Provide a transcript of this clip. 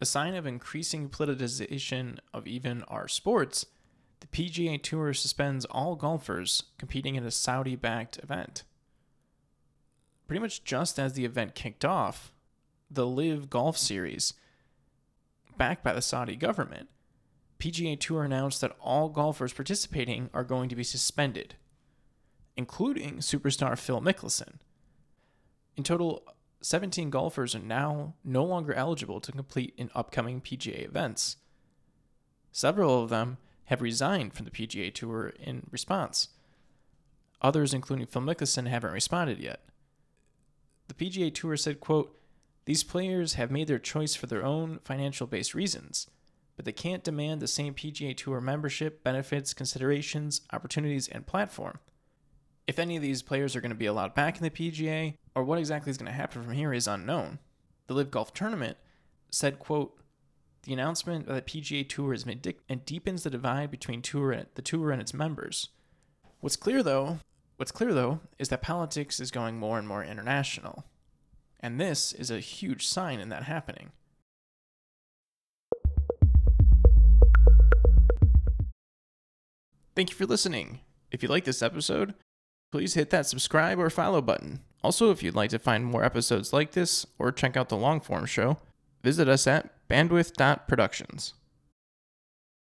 A sign of increasing politicization of even our sports, the PGA Tour suspends all golfers competing in a Saudi backed event. Pretty much just as the event kicked off, the LIV Golf Series, backed by the Saudi government, PGA Tour announced that all golfers participating are going to be suspended, including superstar Phil Mickelson. In total, 17 golfers are now no longer eligible to compete in upcoming PGA events. Several of them have resigned from the PGA Tour in response. Others, including Phil Mickelson, haven't responded yet. The PGA Tour said, quote, These players have made their choice for their own financial based reasons, but they can't demand the same PGA Tour membership, benefits, considerations, opportunities, and platform. If any of these players are going to be allowed back in the PGA, or what exactly is going to happen from here is unknown. The LIV Golf Tournament said, quote, the announcement that PGA Tour is made and deepens the divide between tour and, the tour and its members. What's clear though, what's clear though, is that politics is going more and more international. And this is a huge sign in that happening. Thank you for listening. If you like this episode, please hit that subscribe or follow button. Also, if you'd like to find more episodes like this or check out the long form show, visit us at bandwidth.productions.